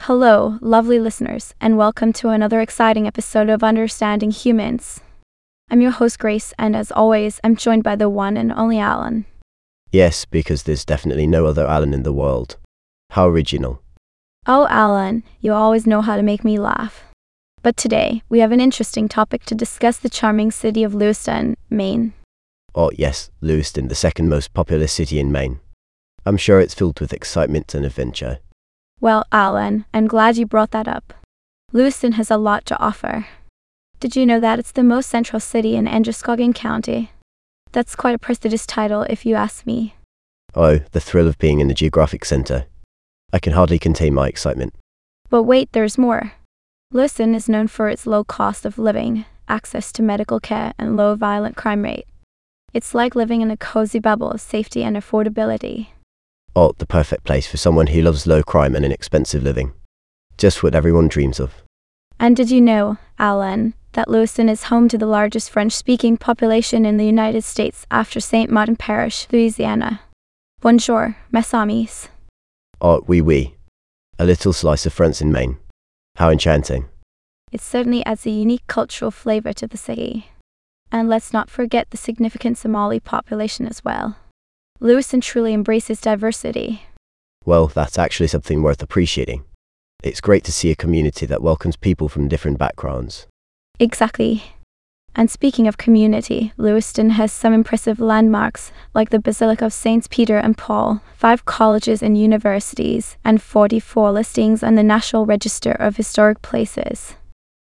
Hello, lovely listeners, and welcome to another exciting episode of Understanding Humans. I'm your host, Grace, and as always, I'm joined by the one and only Alan. Yes, because there's definitely no other Alan in the world. How original. Oh, Alan, you always know how to make me laugh. But today, we have an interesting topic to discuss the charming city of Lewiston, Maine. Oh, yes, Lewiston, the second most populous city in Maine. I'm sure it's filled with excitement and adventure. Well, Alan, I'm glad you brought that up. Lewiston has a lot to offer. Did you know that it's the most central city in Androscoggin County? That's quite a prestigious title, if you ask me. Oh, the thrill of being in the geographic centre. I can hardly contain my excitement. But wait, there's more. Lewiston is known for its low cost of living, access to medical care, and low violent crime rate. It's like living in a cozy bubble of safety and affordability. Oh, the perfect place for someone who loves low crime and inexpensive living. Just what everyone dreams of. And did you know, Alan, that Lewiston is home to the largest French speaking population in the United States after St. Martin Parish, Louisiana? Bonjour, mes amis. Oh, oui, oui. A little slice of France in Maine. How enchanting. It certainly adds a unique cultural flavor to the city. And let's not forget the significant Somali population as well. Lewiston truly embraces diversity. Well, that's actually something worth appreciating. It's great to see a community that welcomes people from different backgrounds. Exactly. And speaking of community, Lewiston has some impressive landmarks, like the Basilica of Saints Peter and Paul, five colleges and universities, and 44 listings on the National Register of Historic Places.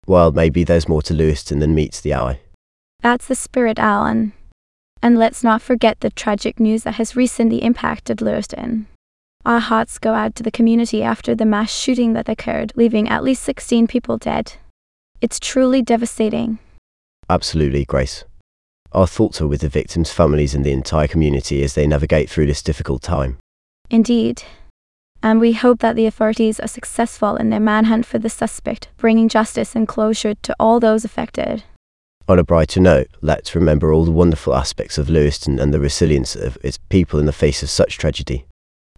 Well, maybe there's more to Lewiston than meets the eye. That's the spirit, Alan. And let's not forget the tragic news that has recently impacted Lewiston. Our hearts go out to the community after the mass shooting that occurred, leaving at least 16 people dead. It's truly devastating. Absolutely, Grace. Our thoughts are with the victims' families and the entire community as they navigate through this difficult time. Indeed. And we hope that the authorities are successful in their manhunt for the suspect, bringing justice and closure to all those affected. On a brighter note, let's remember all the wonderful aspects of Lewiston and the resilience of its people in the face of such tragedy.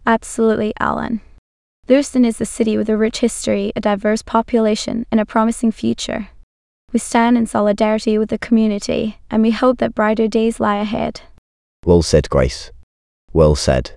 Absolutely, Alan. Lewiston is a city with a rich history, a diverse population, and a promising future. We stand in solidarity with the community, and we hope that brighter days lie ahead. Well said, Grace. Well said.